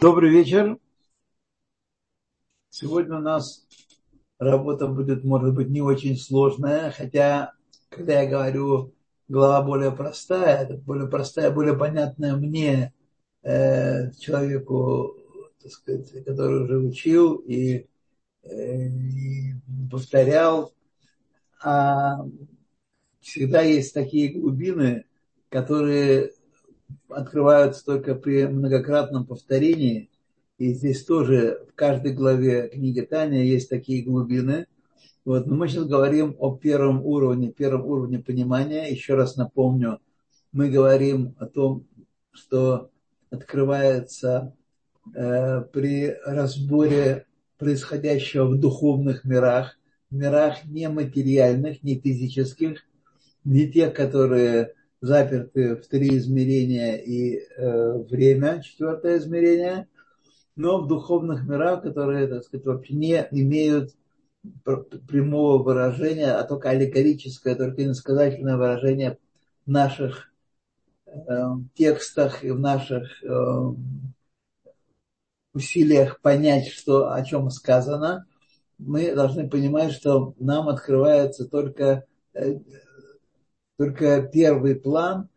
Добрый вечер. Сегодня у нас работа будет, может быть, не очень сложная, хотя, когда я говорю глава более простая, более простая, более понятная мне, э, человеку, так сказать, который уже учил и, э, и повторял, а всегда есть такие глубины, которые открываются только при многократном повторении. И здесь тоже в каждой главе книги Таня есть такие глубины. Вот. Но мы сейчас говорим о первом уровне, первом уровне понимания. Еще раз напомню, мы говорим о том, что открывается э, при разборе происходящего в духовных мирах, в мирах нематериальных, не физических, не тех, которые заперты в три измерения и э, время, четвертое измерение, но в духовных мирах, которые, так сказать, вообще не имеют прямого выражения, а только аллегорическое, только иносказательное выражение в наших э, текстах и в наших э, усилиях понять, что, о чем сказано, мы должны понимать, что нам открывается только э, только первый план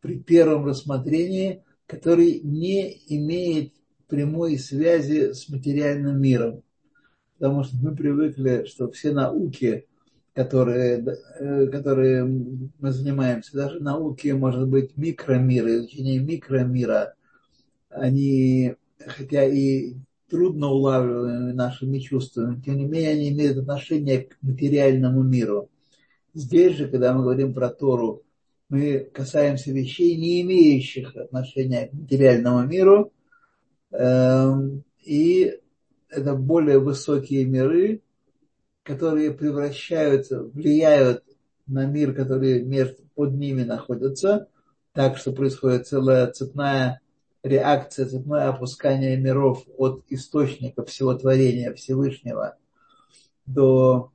при первом рассмотрении, который не имеет прямой связи с материальным миром. Потому что мы привыкли, что все науки, которые, э, которые мы занимаемся, даже науки, может быть, микромира, изучение микромира, они, хотя и трудно улавливаемы нашими чувствами, тем не менее они имеют отношение к материальному миру. Здесь же, когда мы говорим про Тору, мы касаемся вещей, не имеющих отношения к материальному миру. Эм, и это более высокие миры, которые превращаются, влияют на мир, который между, под ними находится, так что происходит целая цепная реакция, цепное опускание миров от источника всего творения Всевышнего до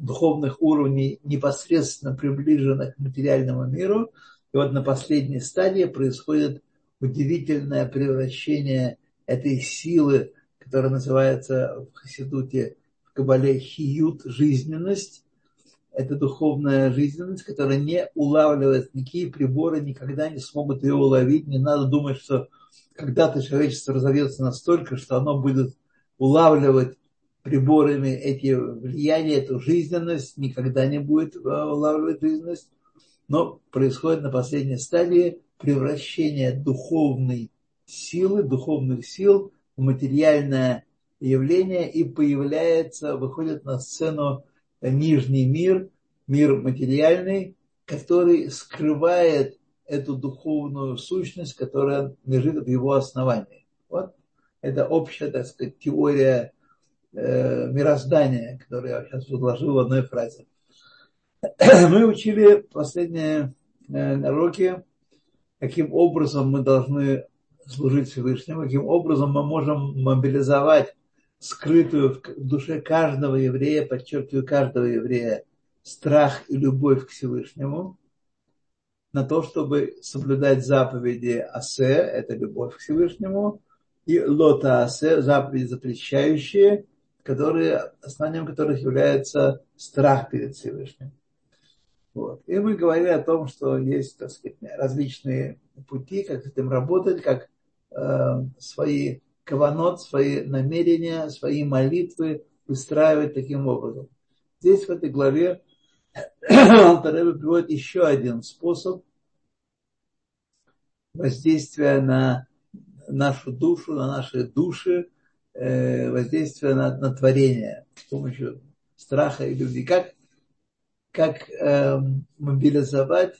духовных уровней, непосредственно приближенных к материальному миру. И вот на последней стадии происходит удивительное превращение этой силы, которая называется в Хасидуте, в Кабале хиют, жизненность. Это духовная жизненность, которая не улавливает никакие приборы, никогда не смогут ее уловить. Не надо думать, что когда-то человечество разовьется настолько, что оно будет улавливать приборами эти влияния, эту жизненность, никогда не будет э, улавливать жизненность, но происходит на последней стадии превращение духовной силы, духовных сил в материальное явление и появляется, выходит на сцену нижний мир, мир материальный, который скрывает эту духовную сущность, которая лежит в его основании. Вот это общая, так сказать, теория э, мироздания, которое я сейчас изложил в одной фразе. Мы учили последние э, уроки, каким образом мы должны служить Всевышнему, каким образом мы можем мобилизовать скрытую в душе каждого еврея, подчеркиваю, каждого еврея, страх и любовь к Всевышнему, на то, чтобы соблюдать заповеди Асе, это любовь к Всевышнему, и Лота Асе, заповеди запрещающие, которые, основанием которых является страх перед Всевышним. Вот. И мы говорили о том, что есть так сказать, различные пути, как с этим работать, как э, свои каванот, свои намерения, свои молитвы выстраивать таким образом. Здесь в этой главе Алтарева приводит еще один способ воздействия на нашу душу, на наши души, воздействие на, на творение с помощью страха и любви. Как, как э, мобилизовать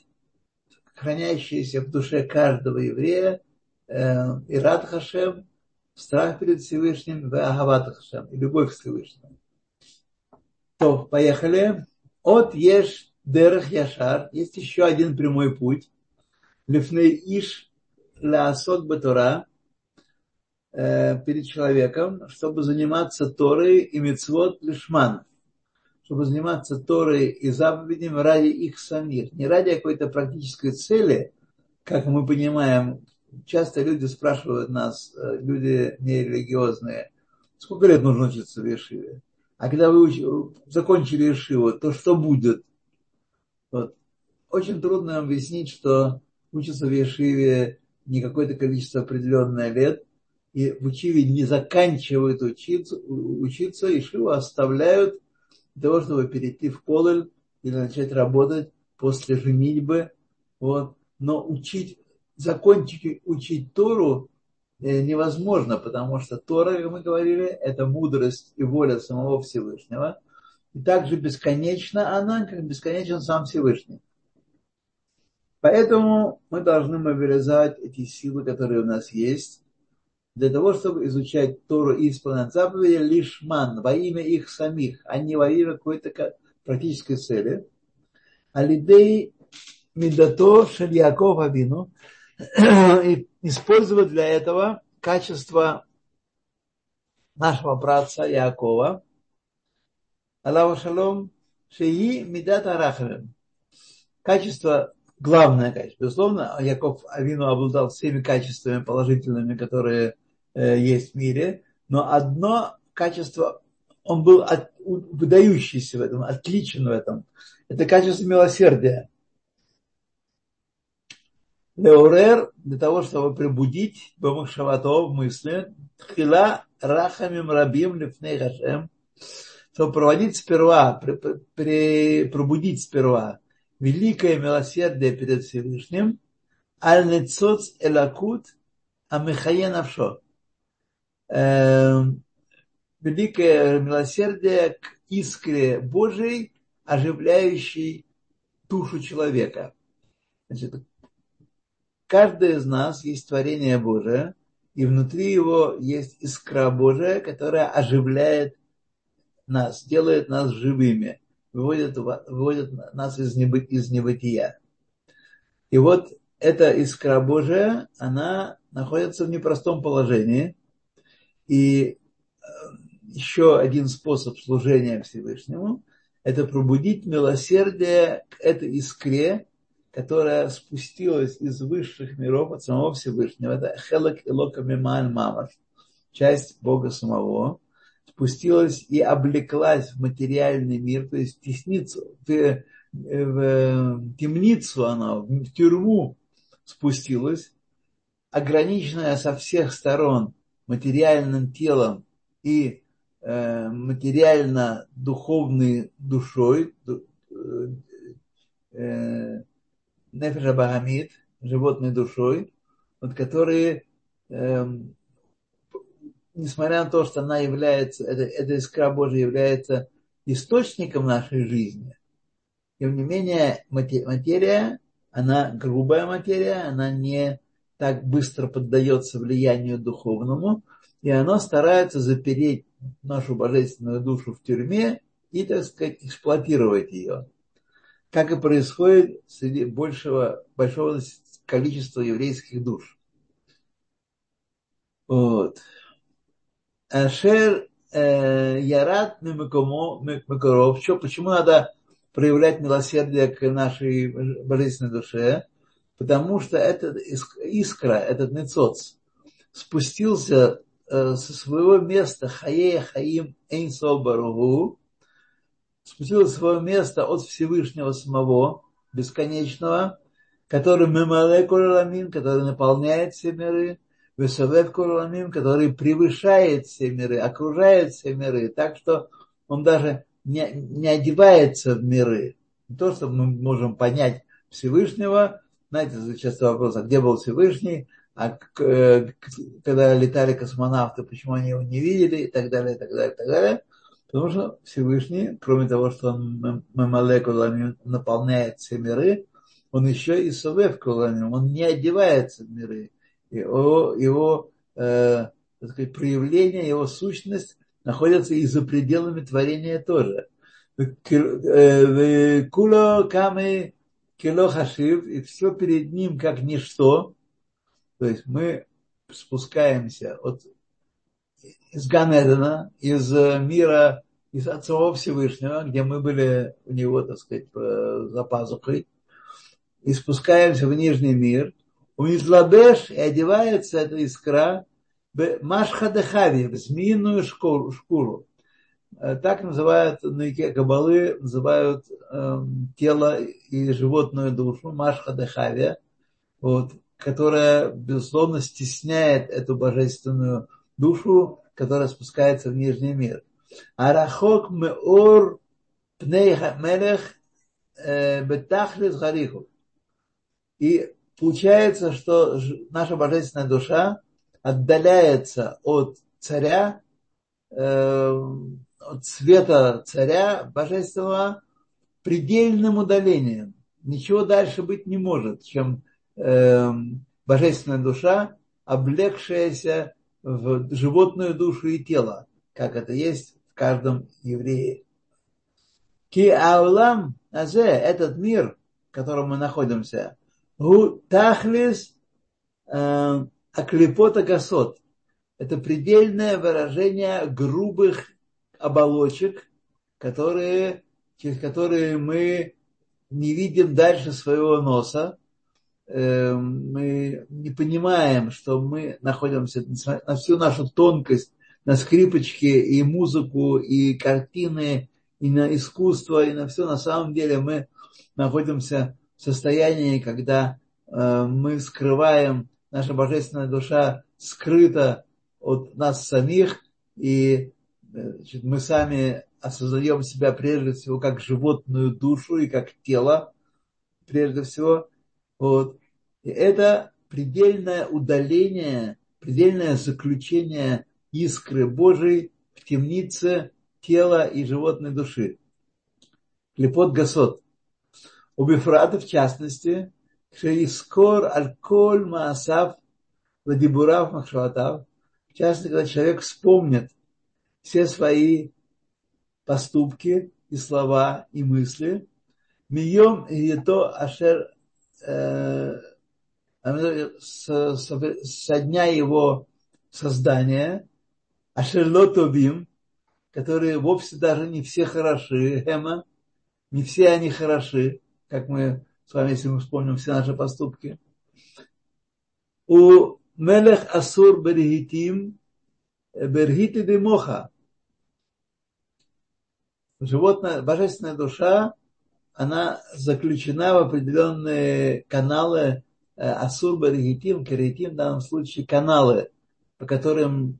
хранящиеся в душе каждого еврея э, и рад Хашем, страх перед Всевышним, Хашем, и любовь к Всевышнему. То, поехали. От Еш Дерех Яшар. Есть еще один прямой путь. Лифней Иш Лаасот Батура Э, перед человеком, чтобы заниматься Торой и Мецвод Лишман, чтобы заниматься Торой и заповедями ради их самих, не ради какой-то практической цели, как мы понимаем часто люди спрашивают нас, э, люди нерелигиозные, сколько лет нужно учиться в Ешиве? А когда вы уч... закончили Ешиву, то что будет? Вот. Очень трудно объяснить, что учиться в Ешиве не какое-то количество определенное лет, и в не заканчивают учиться, учиться Ешиву оставляют для того, чтобы перейти в Кололь или начать работать после женитьбы. Вот. Но учить, закончить учить Тору э, невозможно, потому что Тора, как мы говорили, это мудрость и воля самого Всевышнего. И также бесконечна она, как бесконечен сам Всевышний. Поэтому мы должны мобилизовать эти силы, которые у нас есть, для того, чтобы изучать Тору и исполнять заповеди лишь ман, во имя их самих, а не во имя какой-то практической цели. Алидей Медато Шальяков Авину и использовать для этого качество нашего братца Якова, Аллаху Шалом, Шеи Медат Арахарем. Качество, главное качество. Безусловно, Яков Авину обладал всеми качествами положительными, которые есть в мире, но одно качество, он был от, выдающийся в этом, отличен в этом. Это качество милосердия. Леурер для того, чтобы пробудить Бамахшавато в мысли, тхила рахамим рабим лифней хашем, чтобы проводить сперва, при, при, пробудить сперва великое милосердие перед Всевышним, аль нецоц элакут амихае навшо. Эм, великое милосердие к искре Божией, оживляющей душу человека. Значит, каждый из нас есть творение Божие, и внутри его есть искра Божия, которая оживляет нас, делает нас живыми, выводит, выводит нас из, небы, из небытия. И вот эта искра Божия, она находится в непростом положении. И э, еще один способ служения Всевышнему – это пробудить милосердие к этой искре, которая спустилась из высших миров от самого Всевышнего. Это Хелек Илока Мималь Мамаш, часть Бога самого, спустилась и облеклась в материальный мир, то есть в тесницу, в, в темницу она, в тюрьму спустилась, ограниченная со всех сторон материальным телом и э, материально-духовной душой, э, Нефеша Багамид, животной душой, вот, которые, эм, несмотря на то, что она является, эта, эта искра Божия является источником нашей жизни, тем не менее материя, она грубая материя, она не так быстро поддается влиянию духовному, и она старается запереть нашу божественную душу в тюрьме и, так сказать, эксплуатировать ее как и происходит среди большего, большого количества еврейских душ. Вот. Ашер э, Ярат Мимакоров. Почему надо проявлять милосердие к нашей божественной душе? Потому что этот искра, этот нецоц, спустился э, со своего места Хаея Хаим Эйнсо Баругу, спустилось в свое место от Всевышнего самого, бесконечного, который мемале кураламин, который наполняет все миры, весовет кураламин, который превышает все миры, окружает все миры, так что он даже не, не одевается в миры. Не то, что мы можем понять Всевышнего, знаете, часто вопрос, а где был Всевышний, а когда летали космонавты, почему они его не видели, и так далее, и так далее, и так далее. Потому что Всевышний, кроме того, что он Мамалекулами наполняет все миры, он еще и Совев Куланим, он не одевается в миры. Его, его э, так сказать, проявление, его сущность находится и за пределами творения тоже. Э, Куло камы кило хашив, и все перед ним как ничто. То есть мы спускаемся от из Ганедена, из э, мира, из Отцова Всевышнего, где мы были у него, так сказать, за пазухой, и спускаемся в Нижний мир, У Мизлабеш и одевается эта искра в Машхадехави, в змеиную шкуру. Э, так называют на языке Кабалы, называют э, тело и животную душу, Машхадехави, вот, которая, безусловно, стесняет эту божественную душу, которая спускается в нижний мир. Арахок меор пней э. И получается, что наша божественная душа отдаляется от царя, от света царя божественного предельным удалением. Ничего дальше быть не может, чем э, божественная душа, облегшаяся в животную душу и тело, как это есть в каждом еврее. Ки аулам азе, этот мир, в котором мы находимся, гу тахлис э, аклипота гасот. Это предельное выражение грубых оболочек, которые, через которые мы не видим дальше своего носа, Эм, мы не понимаем, что мы находимся на всю нашу тонкость, на скрипочке и музыку, и картины, и на искусство, и на все. На самом деле мы находимся в состоянии, когда э, мы скрываем, наша божественная душа скрыта от нас самих, и значит, мы сами осознаем себя прежде всего как животную душу и как тело, прежде всего. Вот. И это предельное удаление, предельное заключение искры Божией в темнице тела и животной души. Клепот Гасот. У Бефрата, в частности, Шеискор Аль-Коль Маасав Вадибурав Махшаватав, в частности, когда человек вспомнит все свои поступки и слова и мысли, Мием и то Ашер э, со дня его создания, Ашерлотовим, которые вовсе даже не все хороши, Эма, не все они хороши, как мы с вами, если мы вспомним все наши поступки. У Мелех Асур Берегитим Бергиты Демоха. Животное, божественная душа, она заключена в определенные каналы Э, Асур Баригитим, Каритим, в данном случае каналы, по которым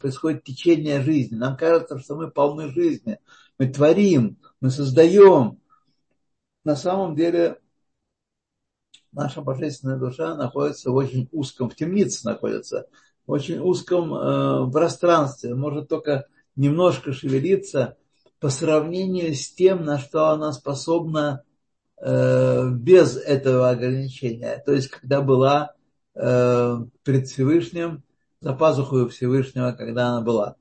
происходит течение жизни. Нам кажется, что мы полны жизни. Мы творим, мы создаем. На самом деле наша божественная душа находится в очень узком, в темнице находится, в очень узком э, пространстве, может только немножко шевелиться по сравнению с тем, на что она способна Э, без этого ограничения. То есть, когда была э, перед Всевышним, за пазухой Всевышнего, когда она была.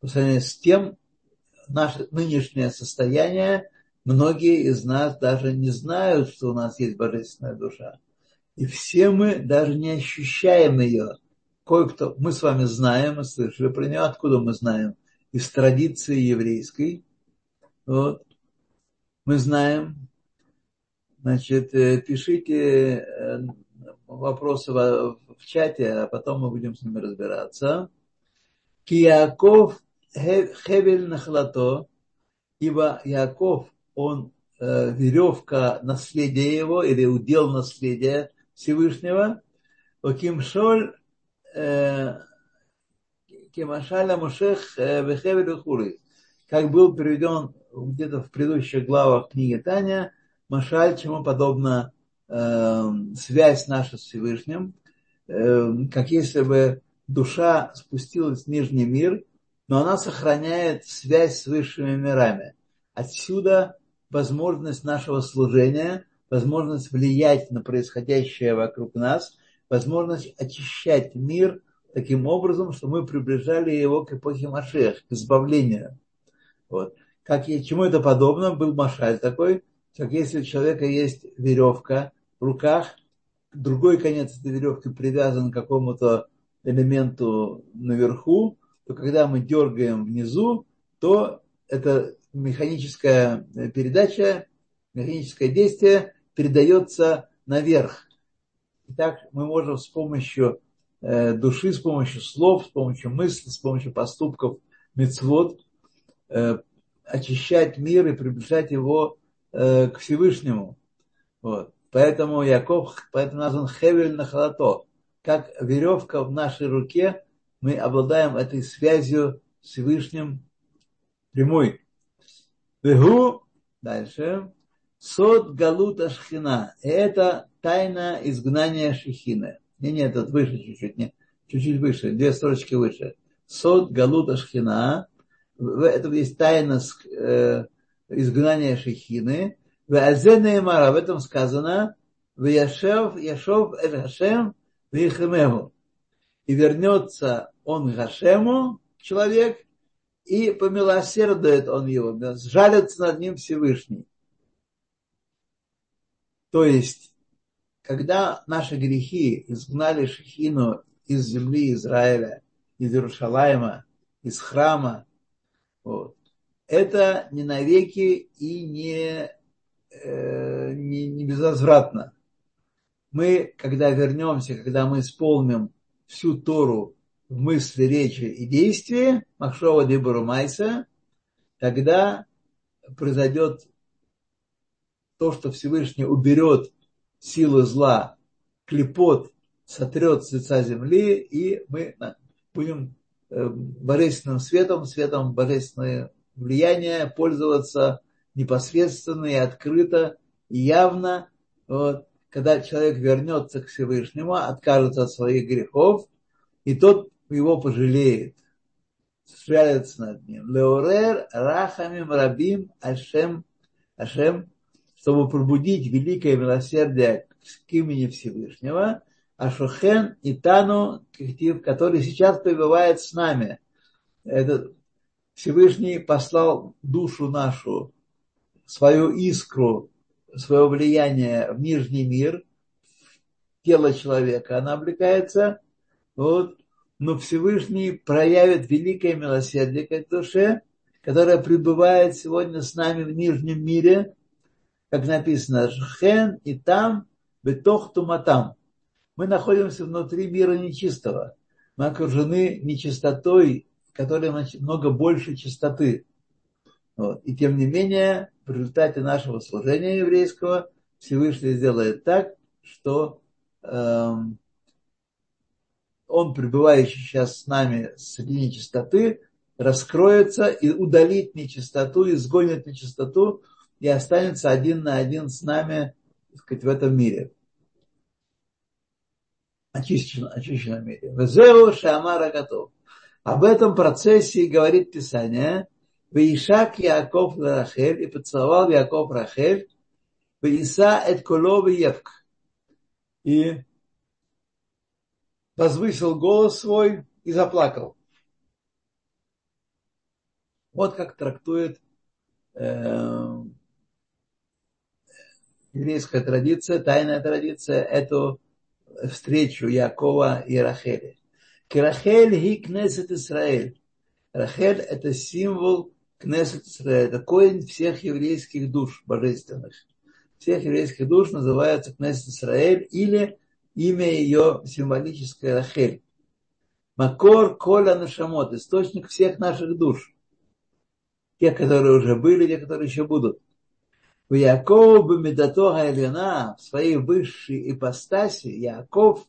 По сравнению с тем, наше нынешнее состояние, многие из нас даже не знают, что у нас есть божественная душа. И все мы даже не ощущаем ее. Кое-кто, мы с вами знаем, мы слышали про нее, откуда мы знаем? Из традиции еврейской. Вот. Мы знаем, Значит, э, пишите э, вопросы в, чате, а потом мы будем с ними разбираться. Кияков Хевель Нахлато, ибо Яков, он э, веревка наследия его, или удел наследия Всевышнего, Кимшоль Кимашаля Мушех Бехевель Хуры, как был переведен где-то в предыдущих главах книги Таня, Машаль, чему подобна э, связь наша с Всевышним, э, как если бы душа спустилась в нижний мир, но она сохраняет связь с высшими мирами. Отсюда возможность нашего служения, возможность влиять на происходящее вокруг нас, возможность очищать мир таким образом, что мы приближали его к эпохе Машех, к избавлению. Вот. Как, чему это подобно? Был Машаль такой, как если у человека есть веревка в руках, другой конец этой веревки привязан к какому-то элементу наверху, то когда мы дергаем внизу, то это механическая передача, механическое действие передается наверх. Итак, мы можем с помощью души, с помощью слов, с помощью мыслей, с помощью поступков мецвод э, очищать мир и приближать его э, к Всевышнему. Вот. Поэтому Яков, поэтому назван Хевель на халато. Как веревка в нашей руке, мы обладаем этой связью с Всевышним прямой. Вегу, дальше, сот галута шхина. Это тайна изгнания шехины. Не, нет, это выше чуть-чуть, не, чуть-чуть выше, две строчки выше. Сот галута шхина. Это есть тайна э, изгнания шехины. В Азенеймара, в этом сказано, в Яшев, Яшов Эль Хашем, в Ихемеву. И вернется он к Хашему, человек, и помилосердует он его, сжалится над ним Всевышний. То есть, когда наши грехи изгнали Шехину из земли Израиля, из Иерушалайма, из храма, вот, это не навеки и не, э, не, не безвозвратно. Мы, когда вернемся, когда мы исполним всю Тору в мысли, речи и действии, Махшова Дебуру Майса, тогда произойдет то, что Всевышний уберет силу зла, клепот сотрет с лица земли, и мы будем э, божественным светом, светом божественного влияния пользоваться непосредственно и открыто, и явно. Вот, когда человек вернется к Всевышнему, откажется от своих грехов, и тот его пожалеет, сжалится над ним. Леорер рахамим рабим ашем, ашем, чтобы пробудить великое милосердие к имени Всевышнего, Ашохен и Тану, который сейчас пребывает с нами. Этот Всевышний послал душу нашу, свою искру, свое влияние в нижний мир, тело человека, она облекается, вот, но Всевышний проявит великое милосердие к этой душе, которая пребывает сегодня с нами в нижнем мире, как написано, Хен и там, бетох туматам. Мы находимся внутри мира нечистого. Мы окружены нечистотой, которая много больше чистоты. Вот. И тем не менее, в результате нашего служения еврейского Всевышний сделает так, что эм, он, пребывающий сейчас с нами среди нечистоты, раскроется и удалит нечистоту, изгонит нечистоту и останется один на один с нами так сказать, в этом мире. Очищенном, очищенном мире. Везеу Шамара готов. Об этом процессе говорит Писание. Ваишак Яков Рахель и поцеловал Яков Рахель. Ваиса эт коло Евк. И возвысил голос свой и заплакал. Вот как трактует э, еврейская традиция, тайная традиция, эту встречу Якова и Рахели. Рахель и Кнесет Израиль. Рахель – это символ Кнесет Израиль, это корень всех еврейских душ божественных. Всех еврейских душ называется Кнесет Израиль или имя ее символическое Рахель. Макор Коля Нашамот, источник всех наших душ. Те, которые уже были, те, которые еще будут. В Якову Бамидато Гайлина, в своей высшей ипостаси, Яков,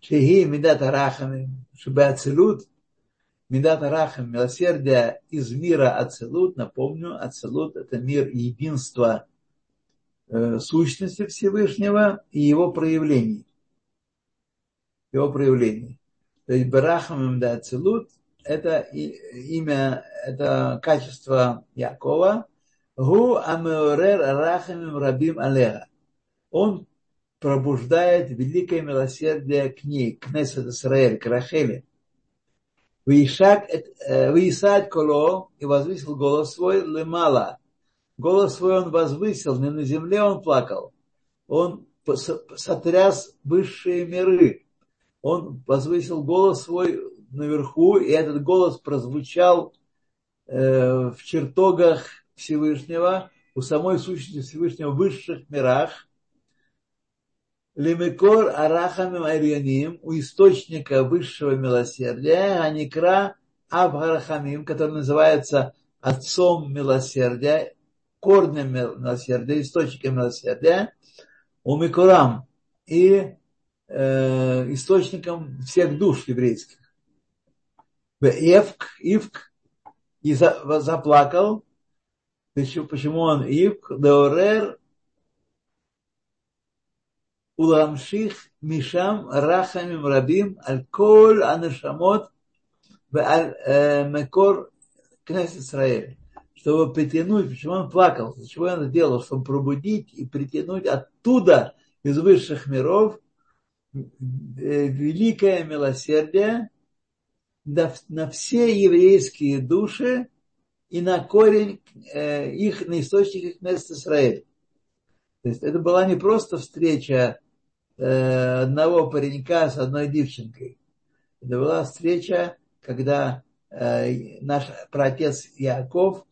Шеги Медата Рахами, Шибе Ацелут, Медата Рахам, милосердие из мира Ацелут, напомню, Ацелут это мир единства Э, сущности Всевышнего и его проявлений. Его проявлений. То есть Барахам да Целут это имя, это качество Якова. Он пробуждает великое милосердие к ней, к Несет Исраэль, к Рахеле. Выисать э, коло и возвысил голос свой лемала голос свой он возвысил, не на земле он плакал. Он сотряс высшие миры. Он возвысил голос свой наверху, и этот голос прозвучал э, в чертогах Всевышнего, у самой сущности Всевышнего в высших мирах. Лемикор Арахамим Арионим у источника высшего милосердия, Аникра Абгарахамим, который называется отцом милосердия, корнем милосердия, источником милосердия, у Микурам и э, источником всех душ еврейских. Евк, Ивк, и за, заплакал. Почему он Ивк? Деорер уламших мишам рахамим рабим аль кол анашамот аль мекор князь Израиль. Чтобы притянуть, почему он плакал, для чего он это делал, чтобы пробудить и притянуть оттуда, из высших миров, великое милосердие на все еврейские души и на корень их, на источник их мест Израиль. То есть это была не просто встреча одного паренька с одной девчонкой. Это была встреча, когда наш праотец Яков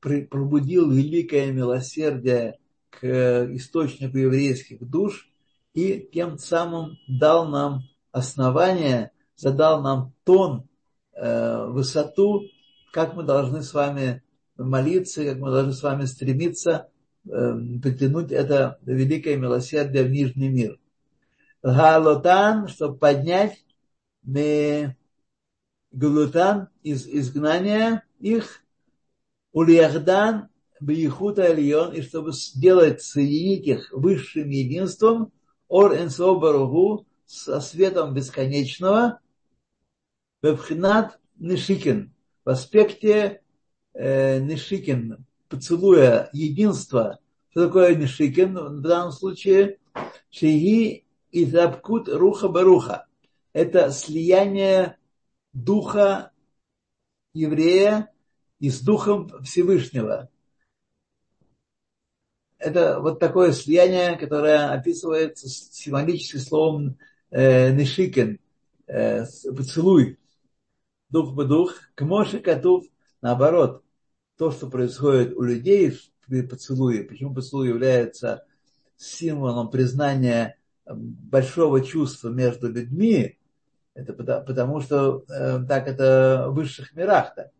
пробудил великое милосердие к источнику еврейских душ и тем самым дал нам основание, задал нам тон, высоту, как мы должны с вами молиться, как мы должны с вами стремиться притянуть это великое милосердие в нижний мир. Галотан, чтобы поднять Галутан из изгнания их, Ульяхдан Бьехута Альон, и чтобы сделать, соединить их высшим единством, Ор Энсо Баругу, со светом бесконечного, Вебхинат Нишикин, в аспекте э, Нишикин, поцелуя единства. Что такое Нишикин в данном случае? Шиги и Запкут Руха Баруха. Это слияние духа еврея и с духом Всевышнего. Это вот такое слияние, которое описывается символическим словом э, нишикен, э, поцелуй, дух бы дух, к Моше Катув, наоборот, то, что происходит у людей при поцелуе, почему поцелуй является символом признания большого чувства между людьми, это потому, что э, так это в высших мирах-то.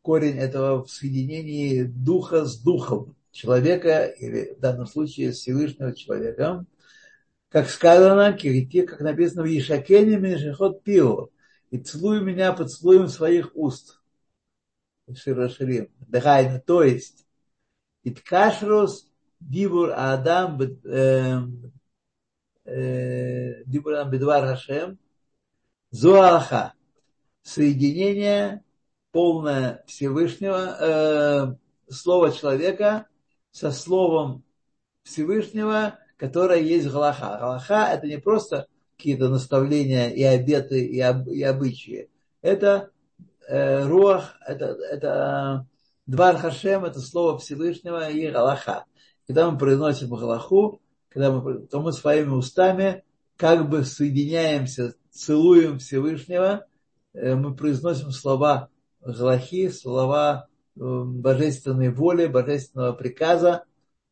Корень этого в соединении духа с духом человека, или в данном случае Всевышнего человека, как сказано, как написано в Ишакене, Меншихот Пио, и целуй меня поцелуем своих уст. Широширим. Дыхайна, то есть, Иткашрус Дибур Адам Дибурам Бедвар Хашем, Зуалаха. Соединение полное Всевышнего, э, слова человека со словом Всевышнего, которое есть Галаха. Галаха это не просто какие-то наставления и обеты и, об, и обычаи. Это э, руах, это, это Двар Хашем, это слово Всевышнего и Галаха. Когда мы произносим Галаху, когда мы, то мы своими устами как бы соединяемся, целуем Всевышнего, э, мы произносим слова Галахи, слова э, божественной воли, божественного приказа,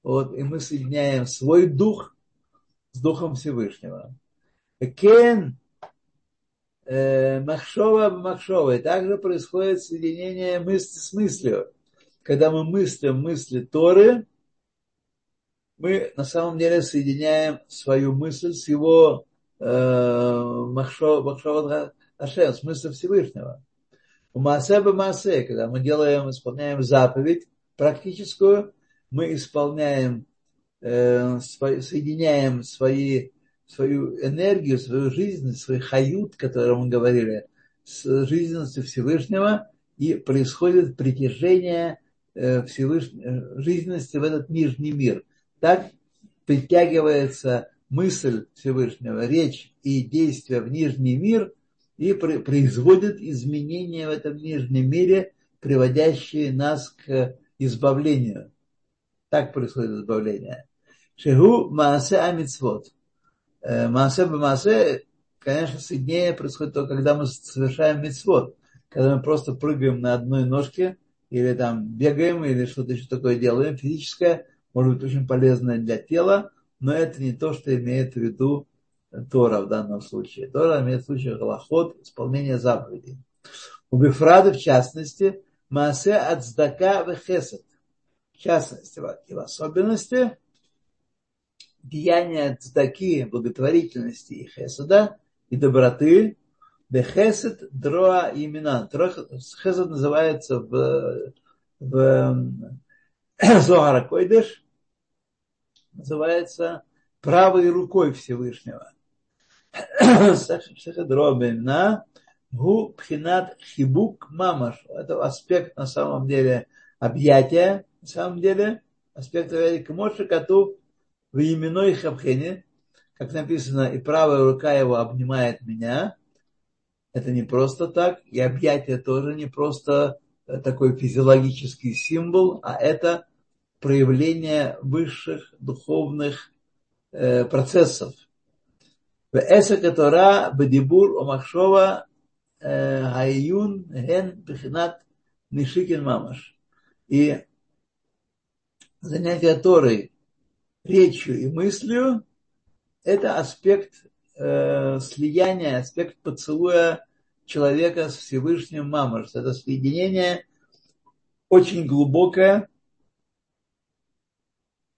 вот, и мы соединяем свой дух с духом Всевышнего. Кен э, Махшова Махшова. И также происходит соединение мысли с мыслью. Когда мы мыслим мысли Торы, мы на самом деле соединяем свою мысль с его э, Махшова Ашем, с мыслью Всевышнего. У Маасе Маасе, когда мы делаем, исполняем заповедь практическую, мы исполняем, э, соединяем свои, свою энергию, свою жизнь, свой хают, о котором мы говорили, с жизненностью Всевышнего, и происходит притяжение э, Всевышней, э, жизненности в этот нижний мир – так притягивается мысль Всевышнего, речь и действия в нижний мир и производит изменения в этом нижнем мире, приводящие нас к избавлению. Так происходит избавление. Шигу Маасе Амитсвот. Э, маасе Маасе, конечно, сильнее происходит только, когда мы совершаем мицвод. Когда мы просто прыгаем на одной ножке, или там бегаем, или что-то еще такое делаем физическое, может быть очень полезное для тела, но это не то, что имеет в виду Тора в данном случае. Тора имеет в случае голоход, исполнение заповедей. У Бифрада, в частности, Маасе от Здака в. В частности, и в особенности, деяния цдаки, благотворительности и хеседа, и доброты, бехесед дроа имена. Хесед называется в, в Зоара Койдыш, называется правой рукой Всевышнего. Хесед имена, гу пхинат хибук мамаш. Это аспект на самом деле объятия, на самом деле аспект объятия Кмоши Кату в именной хабхене, как написано, и правая рука его обнимает меня. Это не просто так, и объятие тоже не просто такой физиологический символ, а это проявление высших духовных э, процессов. В Эса Тора Бедибур Омахшова Айюн Ген Пехинат Нишикин Мамаш. И занятие Торой речью и мыслью, это аспект э, слияния, аспект поцелуя человека с Всевышним Мамарс. Это соединение очень глубокое,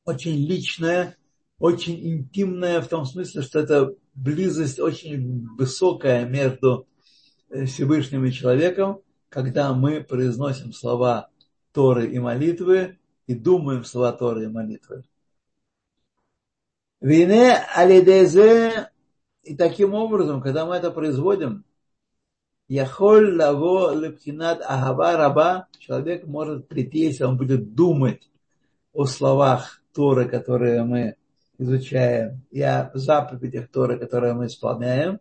очень личное, очень интимное в том смысле, что это близость очень высокая между э, Всевышним и человеком, когда мы произносим слова Торы и молитвы и думаем слова Торы и молитвы. Вине алидезе, и таким образом, когда мы это производим, Яхоль лаво лепхинат агава раба, человек может прийти, если он будет думать о словах Торы, которые мы изучаем, и о заповедях Торы, которые мы исполняем,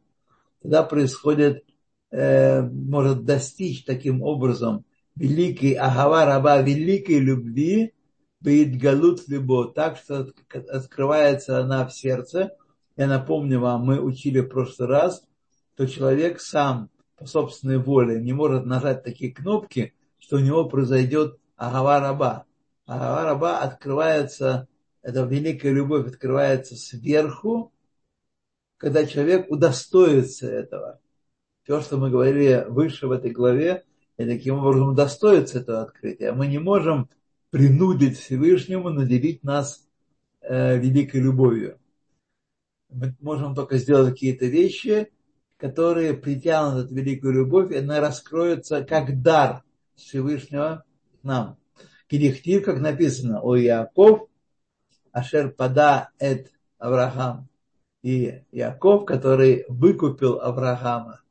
тогда происходит, э, может достичь таким образом великий агава раба, великой любви, Беидгалут либо так, что открывается она в сердце. Я напомню вам, мы учили в прошлый раз, то человек сам по собственной воле не может нажать такие кнопки, что у него произойдет агава раба. Открывается, эта великая любовь открывается сверху, когда человек удостоится этого. То, что мы говорили выше в этой главе, и таким образом удостоится этого открытия. Мы не можем принудить Всевышнему наделить нас э, великой любовью. Мы можем только сделать какие-то вещи, которые притянут великую любовь, и она раскроется как дар Всевышнего нам. Кирихтив, как написано, о Яков, Ашер Пада Эд Авраам. И Яков, который выкупил Авраама.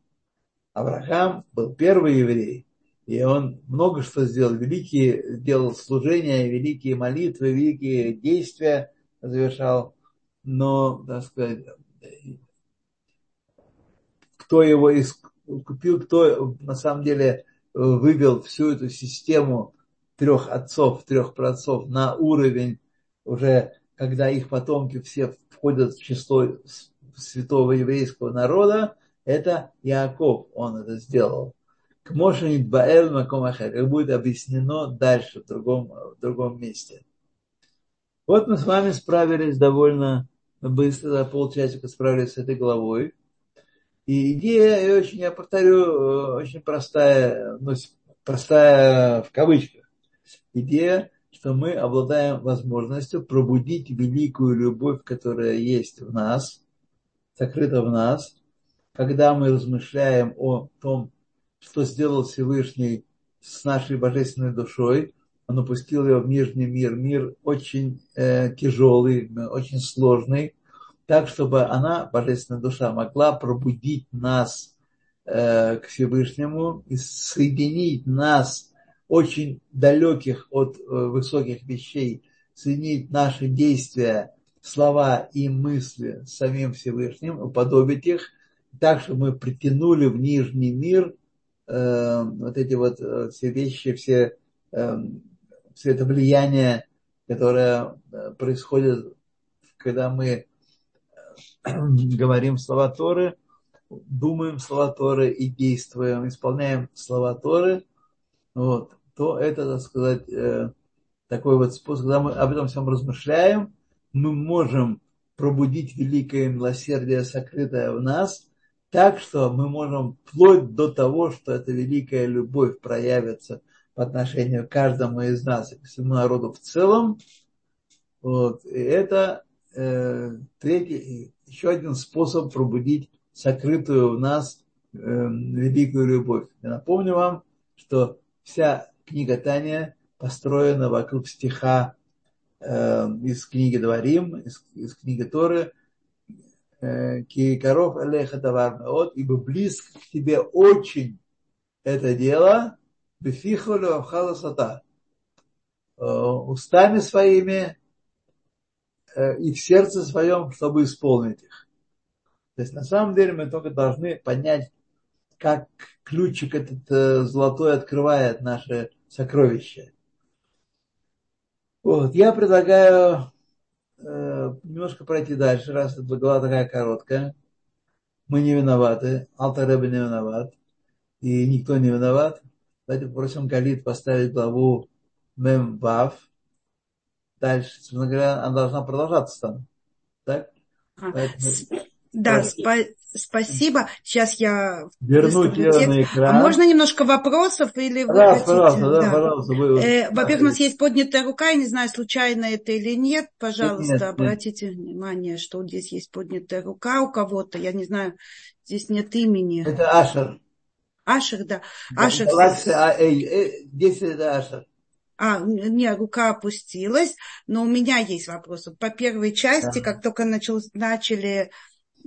Авраам был первый еврей, и он много что сделал, великие делал служения, великие молитвы, великие действия завершал. Но, так сказать, кто его купил, кто на самом деле вывел всю эту систему трех отцов, трех праотцов на уровень уже, когда их потомки все входят в число святого еврейского народа, это Яков, он это сделал. К Баэль Макомахер, как будет объяснено дальше в другом, в другом месте. Вот мы с вами справились довольно быстро, за полчасика справились с этой главой. И идея, очень, я повторю, очень простая, ну, простая в кавычках. Идея, что мы обладаем возможностью пробудить великую любовь, которая есть в нас, сокрыта в нас, когда мы размышляем о том, что сделал Всевышний с нашей божественной душой. Он упустил ее в нижний мир, мир очень э, тяжелый, очень сложный, так, чтобы она, божественная душа, могла пробудить нас э, к Всевышнему и соединить нас, очень далеких от э, высоких вещей, соединить наши действия, слова и мысли с самим Всевышним, уподобить их, так, чтобы мы притянули в нижний мир – э, вот эти вот э, все вещи, все, э, все это влияние, которое происходит, когда мы говорим слова Торы, думаем слова Торы и действуем, исполняем слова Торы, вот, то это, так сказать, такой вот способ, когда мы об этом всем размышляем, мы можем пробудить великое милосердие, сокрытое в нас, так что мы можем вплоть до того, что эта великая любовь проявится по отношению к каждому из нас и к всему народу в целом. Вот. И это э, третий, еще один способ пробудить сокрытую в нас э, великую любовь. Я напомню вам, что вся книга Таня построена вокруг стиха э, из книги Дворим, из, из книги Торы, э, Киекаров Элеха Таварнаот, ибо близко к тебе очень это дело, Бефихолю Авхаласата, э, устами своими э, и в сердце своем, чтобы исполнить их. То есть на самом деле мы только должны понять, как ключик этот золотой открывает наше сокровище. Вот, я предлагаю немножко пройти дальше, раз эта глава такая короткая. Мы не виноваты, Алтареба не виноват, и никто не виноват. Давайте попросим Галит поставить главу Мем Вав. Дальше, собственно говоря, она должна продолжаться там. Так? А, Поэтому... Да, спа- спасибо. Сейчас я вернуть ее на экран. А можно немножко вопросов или вы хотите? Пожалуйста, да, да. пожалуйста. Вы... Э, во-первых, у нас есть поднятая рука, я не знаю, случайно это или нет. Пожалуйста, нет, обратите нет. внимание, что здесь есть поднятая рука у кого-то. Я не знаю, здесь нет имени. Это Ашер. Ашер, да. Ашер. Э, здесь это Ашер. А, не, рука опустилась, но у меня есть вопросы. По первой части, да. как только начал, начали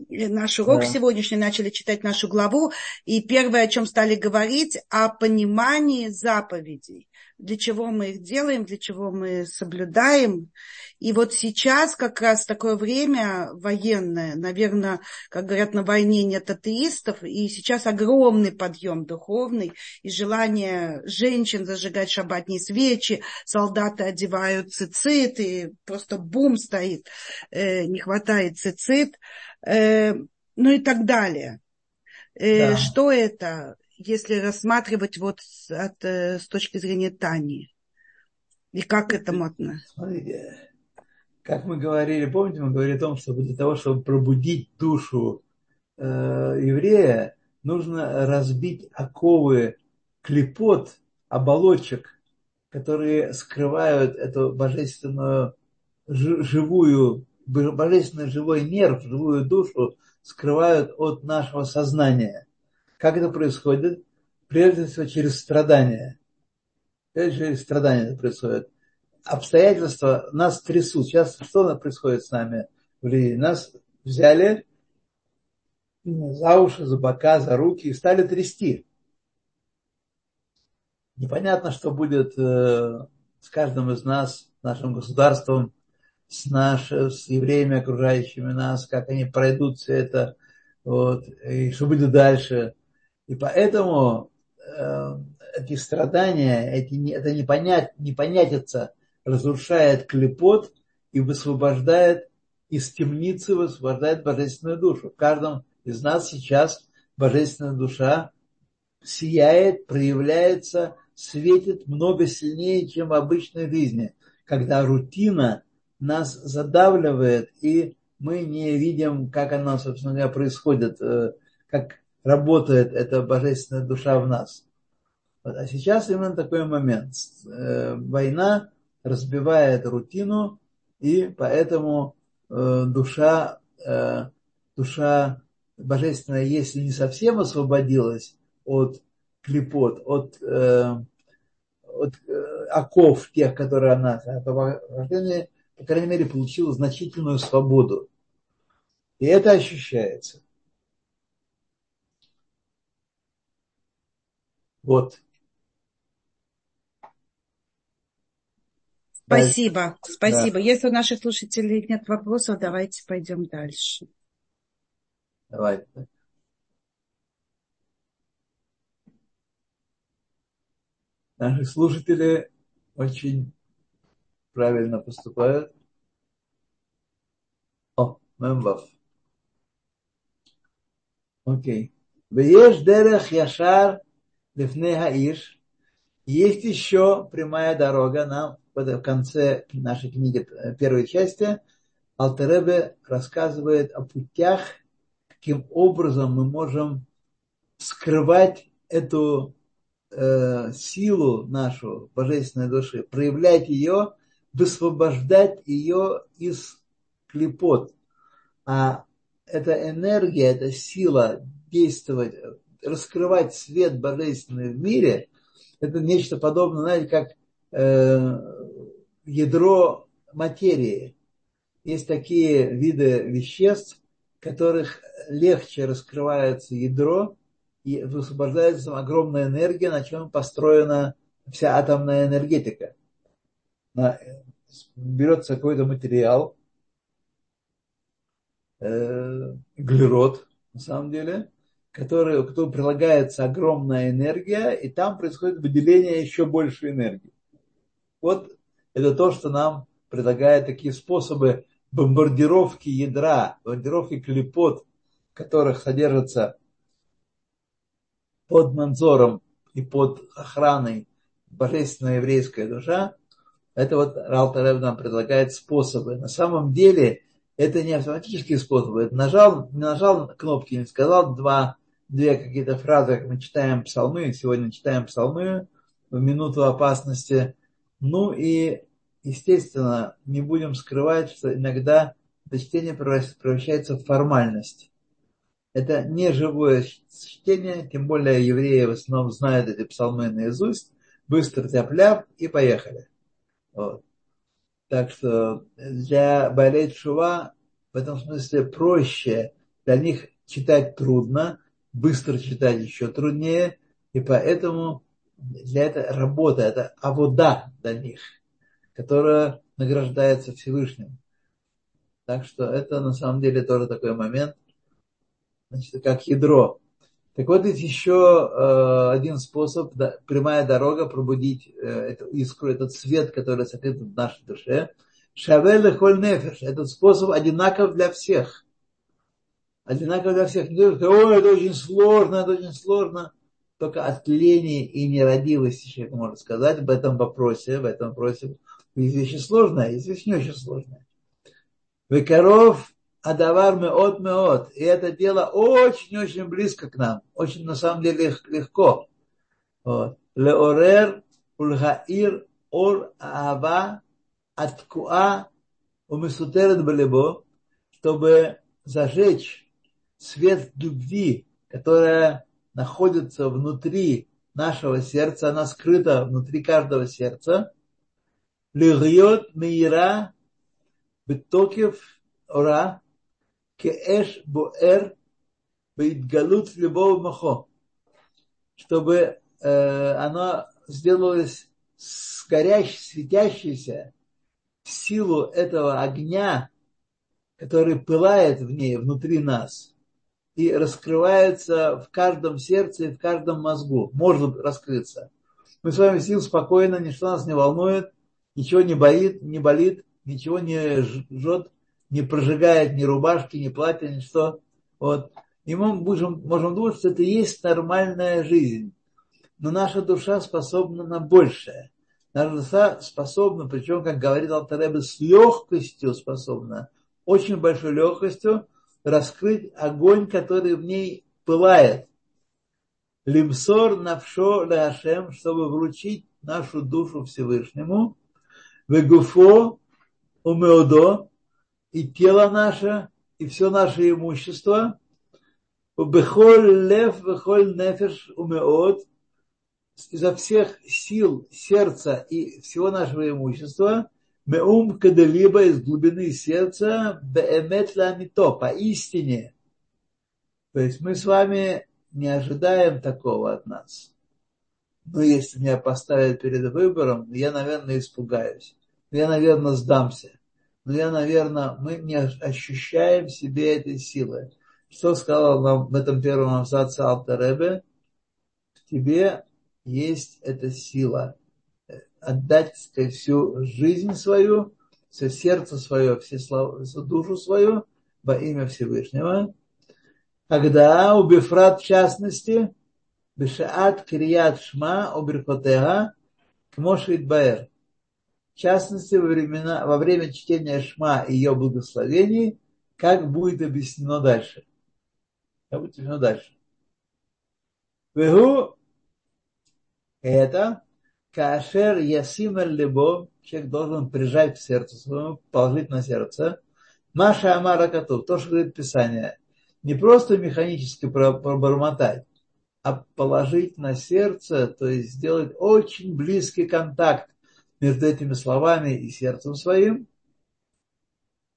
наш урок да. сегодняшний, начали читать нашу главу, и первое, о чем стали говорить, о понимании заповедей. Для чего мы их делаем, для чего мы соблюдаем. И вот сейчас как раз такое время военное, наверное, как говорят, на войне нет атеистов, и сейчас огромный подъем духовный, и желание женщин зажигать шабатные свечи, солдаты одевают цицит, и просто бум стоит, э, не хватает цицит. Э, ну и так далее. Э, да. Что это, если рассматривать вот от, э, с точки зрения Тани? И как этому относиться? Смотрите, как мы говорили, помните, мы говорили о том, что для того, чтобы пробудить душу э, еврея, нужно разбить оковы клепот, оболочек, которые скрывают эту божественную живую божественный живой нерв, живую душу скрывают от нашего сознания. Как это происходит? Прежде всего через страдания. Прежде через страдания это происходит. Обстоятельства нас трясут. Сейчас что происходит с нами в Ливии? Нас взяли за уши, за бока, за руки и стали трясти. Непонятно, что будет э, с каждым из нас, нашим государством, с, наш, с евреями, окружающими нас, как они пройдут все это, вот, и что будет дальше. И поэтому э, эти страдания, эти, это непонят, непонятица разрушает клепот и высвобождает из темницы, высвобождает божественную душу. В каждом из нас сейчас божественная душа сияет, проявляется, светит много сильнее, чем в обычной жизни, когда рутина нас задавливает, и мы не видим, как оно, собственно говоря, происходит, э, как работает эта божественная душа в нас. А сейчас именно такой момент. Э, война разбивает рутину, и поэтому э, душа, душа божественная, если не совсем освободилась от клепот, от, от оков тех, которые она, по по крайней мере, получила значительную свободу. И это ощущается. Вот. Спасибо, дальше. спасибо. Да. Если у наших слушателей нет вопросов, давайте пойдем дальше. Давай. Наши слушатели очень правильно поступают. О, мембав. Окей. Вееш дерех яшар лифне. Есть еще прямая дорога нам в конце нашей книги, первой части, Алтеребе рассказывает о путях, каким образом мы можем скрывать эту э, силу нашу божественной души, проявлять ее, высвобождать ее из клепот. А эта энергия, эта сила действовать, раскрывать свет божественный в мире, это нечто подобное, знаете, как э, ядро материи. Есть такие виды веществ, которых легче раскрывается ядро, и высвобождается огромная энергия, на чем построена вся атомная энергетика. Берется какой-то материал, э, углерод, на самом деле, который, к которому прилагается огромная энергия, и там происходит выделение еще больше энергии. Вот это то, что нам предлагает такие способы бомбардировки ядра, бомбардировки клепот, в которых содержится под надзором и под охраной божественная еврейская душа, это вот Ралтарев нам предлагает способы. На самом деле это не автоматические способы. Это нажал, нажал кнопки, не сказал два, две какие-то фразы, как мы читаем псалмы, сегодня читаем псалмы в минуту опасности. Ну и, естественно, не будем скрывать, что иногда это чтение превращается в формальность. Это не живое чтение, тем более евреи в основном знают эти псалмы наизусть, быстро тяп и поехали. Вот. Так что для Байлей Шува в этом смысле проще. Для них читать трудно, быстро читать еще труднее, и поэтому для этого работа, это авода для них, которая награждается Всевышним. Так что это на самом деле тоже такой момент, значит, как ядро. Так вот, есть еще э, один способ, прямая дорога пробудить э, эту искру, этот свет, который сокрыт в нашей душе. Шавель холь нефеш. Этот способ одинаков для всех. Одинаков для всех. Не только, ой, это очень сложно, это очень сложно. Только от лени и нерадивости человек может сказать в этом вопросе, в этом вопросе. Есть вещи сложные, есть вещи не очень сложные. Векаров Адавар меот меот. И это дело очень-очень близко к нам. Очень, на самом деле, легко. Леорер ульгаир ор аава аткуа умисутерет балебо, чтобы зажечь свет любви, которая находится внутри нашего сердца, она скрыта внутри каждого сердца. Лигьот мира бетокев ора кеэш буэр бейтгалут любого махо, чтобы э, оно сделалось горящей, светящейся в силу этого огня, который пылает в ней, внутри нас, и раскрывается в каждом сердце и в каждом мозгу, может раскрыться. Мы с вами сидим спокойно, ничто нас не волнует, ничего не болит, не болит, ничего не жжет, не прожигает ни рубашки, ни платья, ни что. Вот. И мы можем, можем думать, что это и есть нормальная жизнь. Но наша душа способна на большее. Наша душа способна, причем, как говорит Алтаребе, с легкостью способна, очень большой легкостью раскрыть огонь, который в ней пылает. Лимсор навшо ляшем, чтобы вручить нашу душу Всевышнему. Вегуфо умеодо, и тело наше, и все наше имущество, бехоль лев, бехоль нефеш умеот, изо всех сил сердца и всего нашего имущества, меум каделиба из глубины сердца, беэмет ламито, поистине. То есть мы с вами не ожидаем такого от нас. Но если меня поставят перед выбором, я, наверное, испугаюсь. Я, наверное, сдамся но я, наверное, мы не ощущаем в себе этой силы. Что сказал нам в этом первом абзаце Алтаребе? В тебе есть эта сила. Отдать сказать, всю жизнь свою, все сердце свое, все слова, всю душу свою во имя Всевышнего. Когда у Бефрат в частности, Бешаат Кирият Шма Оберхотега Кмошит Баэр в частности, во, времена, во время чтения Шма и ее благословений, как будет объяснено дальше. Как будет объяснено дальше. Вегу это кашер ясим либо человек должен прижать к сердцу своему, положить на сердце. Маша Амара Катув, то, что говорит Писание, не просто механически пробормотать, а положить на сердце, то есть сделать очень близкий контакт между этими словами и сердцем своим.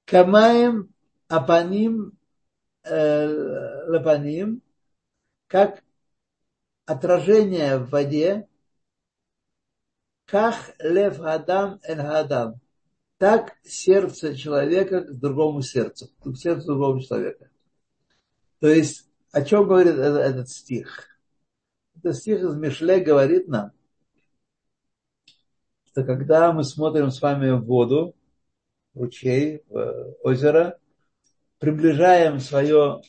Камаем апаним э, лапаним, как отражение в воде, как лев гадам эн гадам, так сердце человека к другому сердцу, к сердцу другого человека. То есть, о чем говорит этот стих? Этот стих из Мишле говорит нам, что когда мы смотрим с вами в воду, ручей, в озеро, приближаем свое,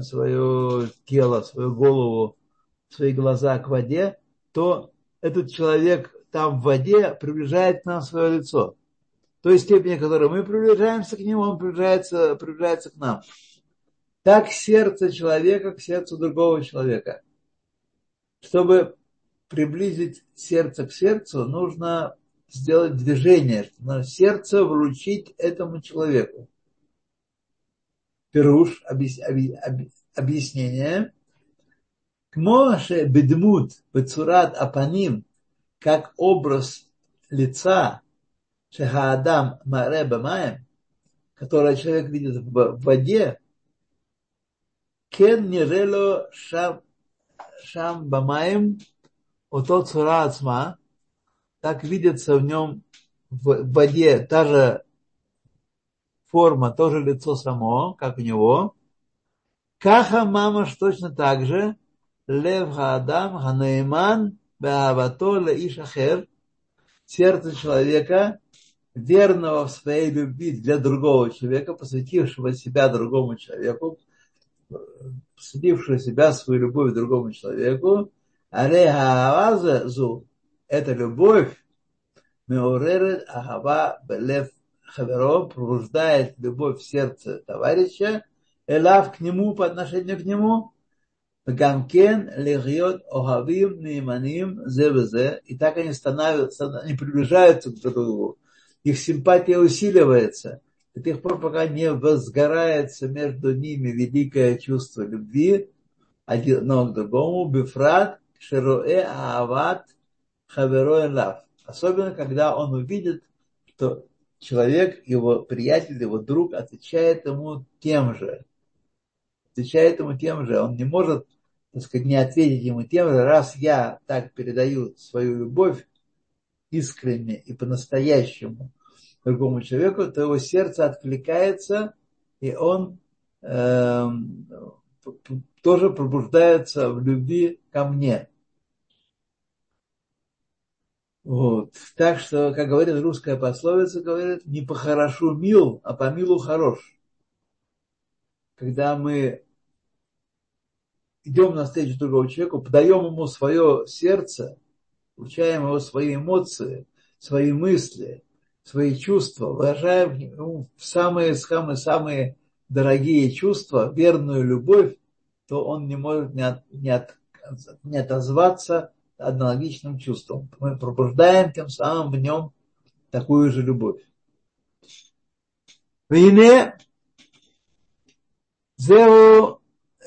свое тело, свою голову, свои глаза к воде, то этот человек там в воде приближает к нам свое лицо. То есть степени, в которой мы приближаемся к нему, он приближается, приближается к нам. Так сердце человека к сердцу другого человека. Чтобы приблизить сердце к сердцу, нужно сделать движение, нужно сердце вручить этому человеку. Пируш, объяснение. Кмоше бедмут бецурат апаним, как образ лица, шехаадам маре бамаем, которое человек видит в воде, кен нирело шам, бамаем, ото цура ацма, так видится в нем в воде та же форма, тоже лицо само, как у него. Каха мамаш точно так же, лев хаадам ханаиман баавато иш ахер, сердце человека, верного в своей любви для другого человека, посвятившего себя другому человеку, посвятившего себя свою любовь другому человеку, зу, эта любовь, меоререт ахава белев хаверо, пробуждает любовь в сердце товарища, элав к нему по отношению к нему, Гамкен легьет охавим нейманим зе И так они становятся, они приближаются друг другу. Их симпатия усиливается до тех пор, пока не возгорается между ними великое чувство любви одно к другому. Бифрат шероэ аават хавероэн лав. Особенно, когда он увидит, что человек, его приятель, его друг отвечает ему тем же. Отвечает ему тем же. Он не может так сказать, не ответить ему тем же, раз я так передаю свою любовь искренне и по-настоящему другому человеку, то его сердце откликается, и он э, тоже пробуждается в любви ко мне. Вот. Так что, как говорит русская пословица, говорит, не по хорошу мил, а по милу хорош. Когда мы идем на встречу другого человека, подаем ему свое сердце, вручаем ему свои эмоции, свои мысли, свои чувства, выражаем ему самые, самые, самые дорогие чувства, верную любовь, то он не может не, от, не, от, не отозваться аналогичным чувством. Мы пробуждаем тем самым в нем такую же любовь. Вине Зеу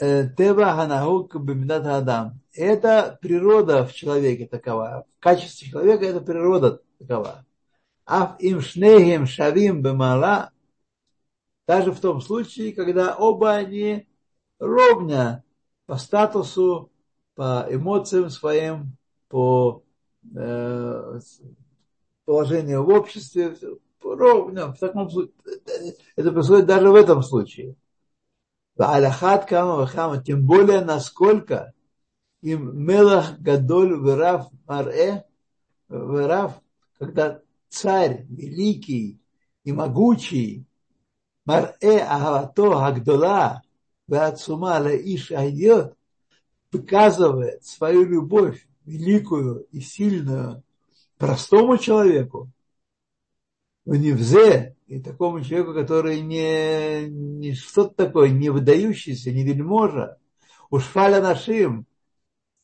Тева Ханагук Бимидат Адам. Это природа в человеке такова. В качестве человека это природа такова. Аф им шнехем шавим бемала. Даже в том случае, когда оба они ровня по статусу, по эмоциям своим, по э, положению в обществе, ровня. В таком случае, это происходит даже в этом случае. Аллахат кама вахама, тем более насколько им мелах гадоль вырав маре, вырав, когда царь великий и могучий, маре агавато агдола, вацума лаиш айдет, показывает свою любовь великую и сильную простому человеку, в Невзе, и такому человеку, который не, не что-то такое, не выдающийся, не вельможа, уж фаля нашим,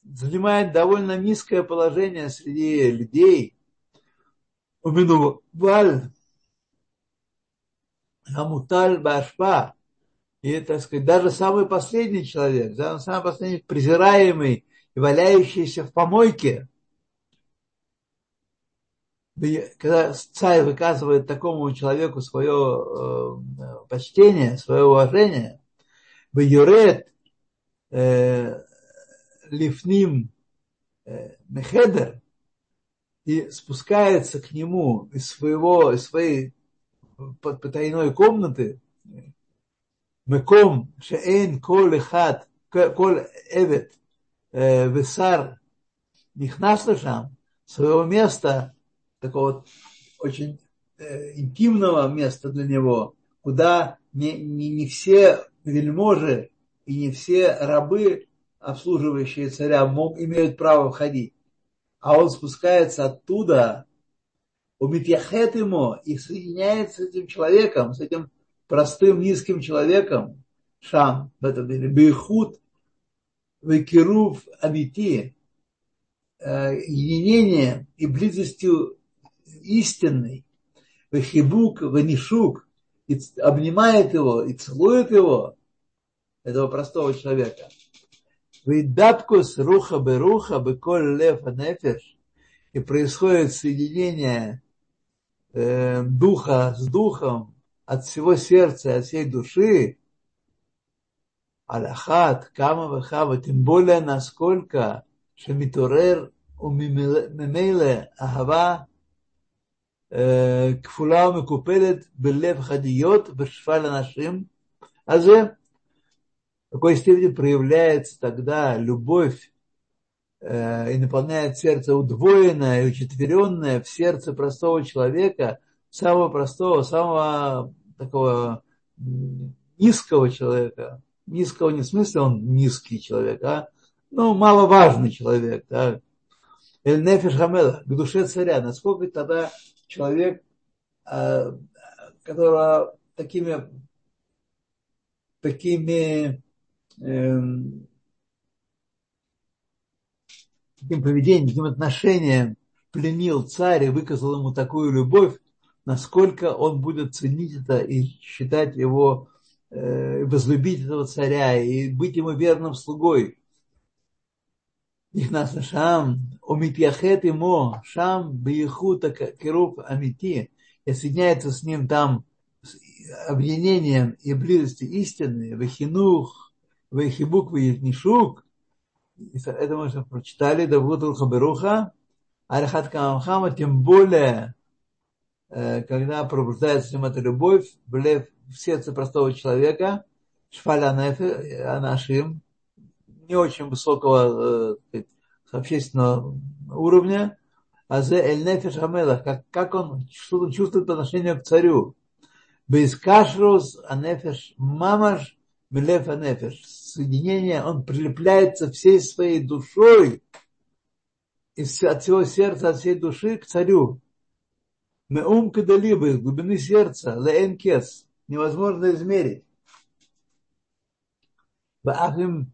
занимает довольно низкое положение среди людей. Умину валь, амуталь башпа, и, так сказать, даже самый последний человек, самый последний презираемый валяющийся в помойке, когда царь выказывает такому человеку свое э, почтение, свое уважение, Юрет э, Лифним э, Мехедер и спускается к нему из своего, из своей потайной комнаты, Меком Шеэн Кол Эхат, Кол Эвет Весар Нихнас Лешам, своего места, такого очень э, интимного места для него, куда не, не, не все вельможи и не все рабы, обслуживающие царя, мог, имеют право входить. А он спускается оттуда, умитьяхет ему и соединяется с этим человеком, с этим простым низким человеком, Шам, в этом деле, Бейхут, Векирув Амити, э, единение и близостью истинной, Вехибук, Ванишук, и обнимает его и целует его, этого простого человека. Вейдапкус руха беруха беколь лев нефеш, и происходит соединение э, духа с духом от всего сердца, от всей души, Аллахат, Кама Вахава, тем более насколько Шамитурер у Мимейле Ахава כפולה ומקופלת בלב חדיות ושפל אנשים. А же в какой степени проявляется тогда любовь э, и наполняет сердце удвоенное и учетверенное в сердце простого человека, самого простого, самого такого низкого человека. Низкого не в смысле он низкий человек, а ну, маловажный человек. Да. Эль Нефиш Хамела, к душе царя. Насколько тогда человек, э, которого такими, такими эм, таким поведением, таким отношением пленил царь и выказал ему такую любовь, насколько он будет ценить это и считать его, э, возлюбить этого царя и быть ему верным слугой. נכנס לשם, ומתייחד עמו, שם בייחוד הקירוב אמיתי, и соединяется с ним там объединением и близости истины, вахинух, вахибук, вахнишук, это мы уже прочитали, да будет руха беруха, архат камамхама, тем более, когда пробуждается в нем эта любовь, в сердце простого человека, шфаля анашим, не очень высокого э, общественного уровня, а за эль нефеш как, как он что чувствует по отношению к царю. Без кашрус анефеш мамаш белев анефеш. Соединение, он прилепляется всей своей душой и от всего сердца, от всей души к царю. Мы ум кадалибы, из глубины сердца, лаэн кес, невозможно измерить. Баахим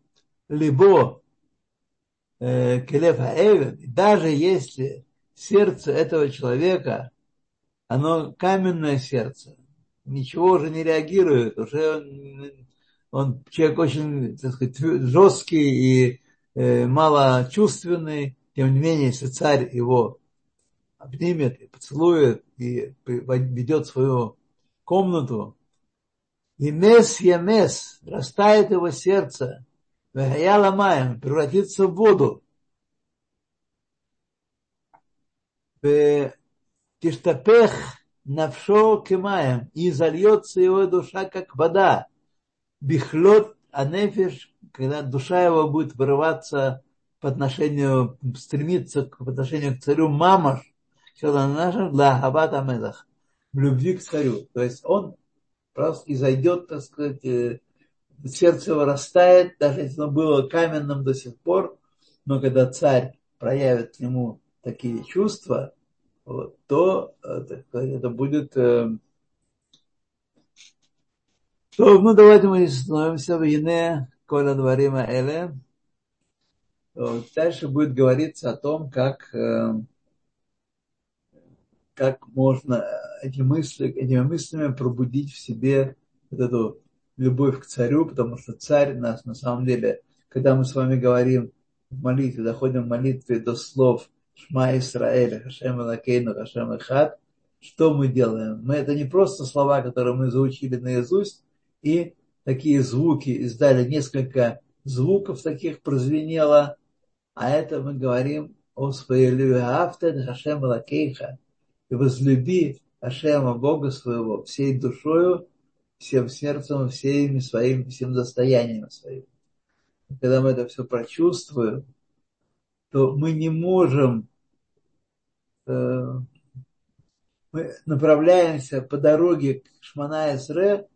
либо э, келев даже если сердце этого человека, оно каменное сердце, ничего уже не реагирует, уже он, он человек очень, так сказать, жесткий и э, малочувственный, тем не менее, если царь его обнимет и поцелует и ведет свою комнату, и мес мес растает его сердце, Вехаяла маем превратится в воду. Тиштапех навшо кемаем, и зальется его душа, как вода. Бихлот анефиш, когда душа его будет вырываться по отношению, стремиться по отношению к царю мамаш, нашим для Хабата Медах, в любви к царю. То есть он просто изойдет, так сказать, э, сердце его растает, даже если оно было каменным до сих пор, но когда царь проявит к нему такие чувства, вот, то так сказать, это будет... То, ну, давайте мы становимся в Ине Коля Дварима Эле. Дальше будет говориться о том, как как можно эти мысли, этими мыслями пробудить в себе вот эту любовь к царю, потому что царь нас на самом деле, когда мы с вами говорим в молитве, доходим в молитве до слов Шма Исраэль, Хашем Элакейну, Хашем Эхад, что мы делаем? Мы, это не просто слова, которые мы заучили наизусть, и такие звуки, издали несколько звуков таких прозвенело, а это мы говорим о своей любви Хашем Элакейха, и возлюби Ашема Бога своего всей душою, всем сердцем, всеми своим, всем достоянием своим. И когда мы это все прочувствуем, то мы не можем, э, мы направляемся по дороге к Шмана Эсре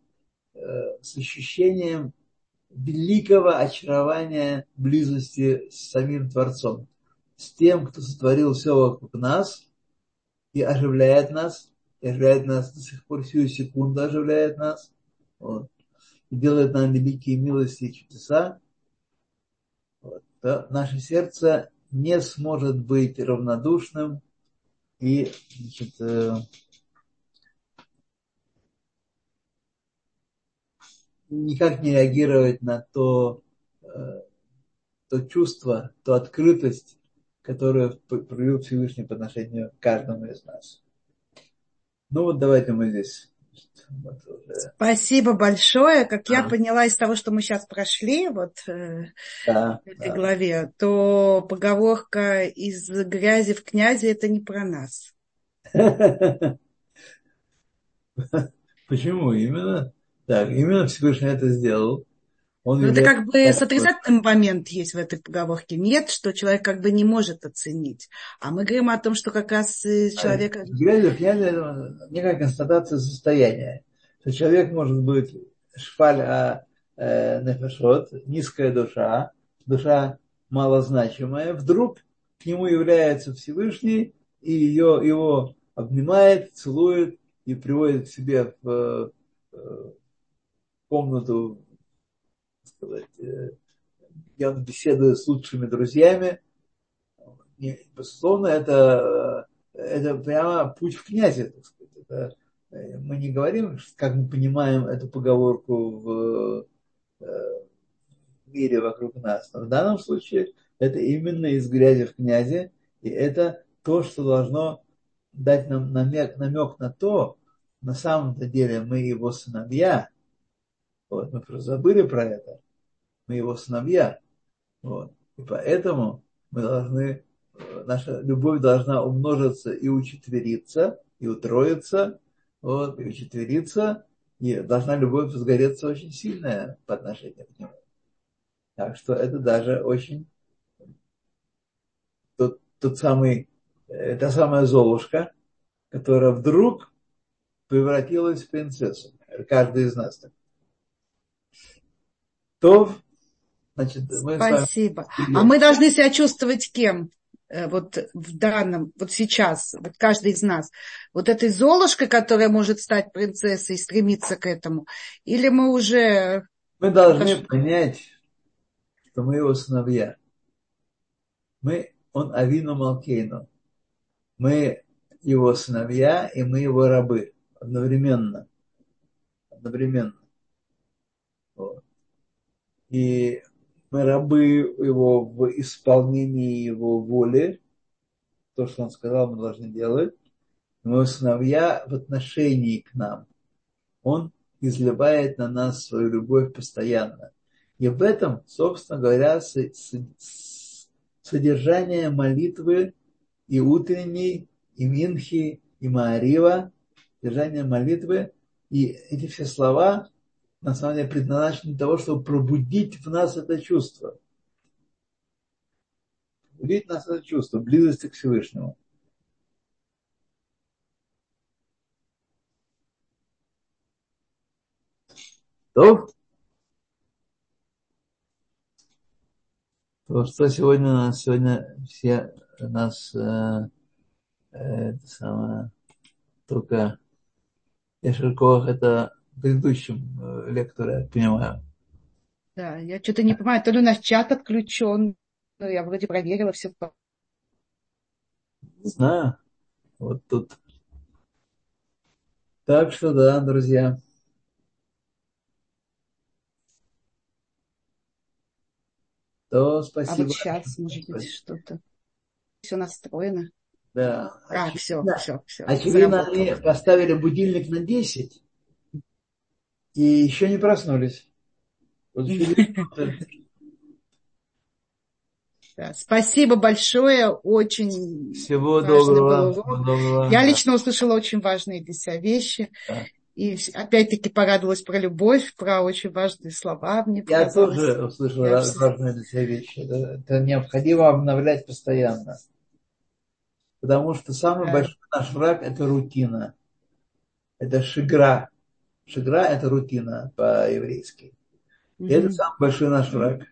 э, с ощущением великого очарования близости с самим Творцом, с тем, кто сотворил все вокруг нас – и оживляет нас, и оживляет нас до сих пор, всю секунду оживляет нас, вот, и делает нам великие милости и чудеса, вот, то наше сердце не сможет быть равнодушным и значит, э, никак не реагировать на то, э, то чувство, ту открытость, которую проявил Всевышний по отношению к каждому из нас. Ну вот давайте мы здесь. Вот уже. Спасибо большое. Как а. я поняла из того, что мы сейчас прошли вот э, да, в этой да. главе, то поговорка из грязи в князи это не про нас. Почему именно? Так, именно Всевышний это сделал. Он Но это как бы с отрицательным момент есть в этой поговорке. Нет, что человек как бы не может оценить. А мы говорим о том, что как раз э, человек... Грязь это некая констатация состояния. Что человек может быть шпаль а э, нефешот, низкая душа, душа малозначимая, вдруг к нему является Всевышний и ее, его обнимает, целует и приводит к себе в э, комнату сказать, где он беседует с лучшими друзьями. безусловно, это, это прямо путь в князе, так сказать. Это, мы не говорим, как мы понимаем эту поговорку в, в мире вокруг нас. Но в данном случае это именно из грязи в князе, и это то, что должно дать нам намек, намек на то, на самом-то деле мы его сыновья, вот, мы просто забыли про это, мы его сыновья. Вот. И поэтому мы должны, наша любовь должна умножиться и учетвериться, и утроиться, вот, и учетвериться, и должна любовь сгореться очень сильная по отношению к нему. Так что это даже очень тот, тот самый, та самая Золушка, которая вдруг превратилась в принцессу. Каждый из нас так. То Значит, мы Спасибо. Вами... А мы должны себя чувствовать кем? Э, вот в данном, вот сейчас, вот каждый из нас, вот этой Золушкой, которая может стать принцессой и стремиться к этому, или мы уже... Мы должны Прошу. понять, что мы его сыновья. Мы, он Авину Малкейну. Мы его сыновья, и мы его рабы одновременно. Одновременно. Вот. И мы рабы его в исполнении его воли, то, что он сказал, мы должны делать. Мы сыновья в отношении к нам. Он изливает на нас свою любовь постоянно. И в этом, собственно говоря, содержание молитвы и утренней, и Минхи, и Маарива, содержание молитвы. И эти все слова на самом деле предназначен для того, чтобы пробудить в нас это чувство. Пробудить нас это чувство близости к Всевышнему. То, то что сегодня нас сегодня все нас э, это самое, только Ешеркох это предыдущем э, лекторе, я понимаю. Да, я что-то не понимаю, то ли у нас чат отключен, но я вроде проверила все. Не знаю. Вот тут. Так что да, друзья. То спасибо. А вот сейчас, может быть, что-то. Все настроено. Да. А, все, да. все, все. Очевидно, они поставили будильник на 10 и еще не проснулись. Да, спасибо большое, очень Всего доброго, всего доброго. Я лично услышала очень важные для себя вещи. Да. И опять-таки порадовалась про любовь, про очень важные слова. Мне Я тоже услышала Я важные для себя вещи. Это необходимо обновлять постоянно. Потому что самый да. большой наш враг – это рутина. Это шигра. Шигра – это рутина по-еврейски. И mm-hmm. это самый большой наш враг.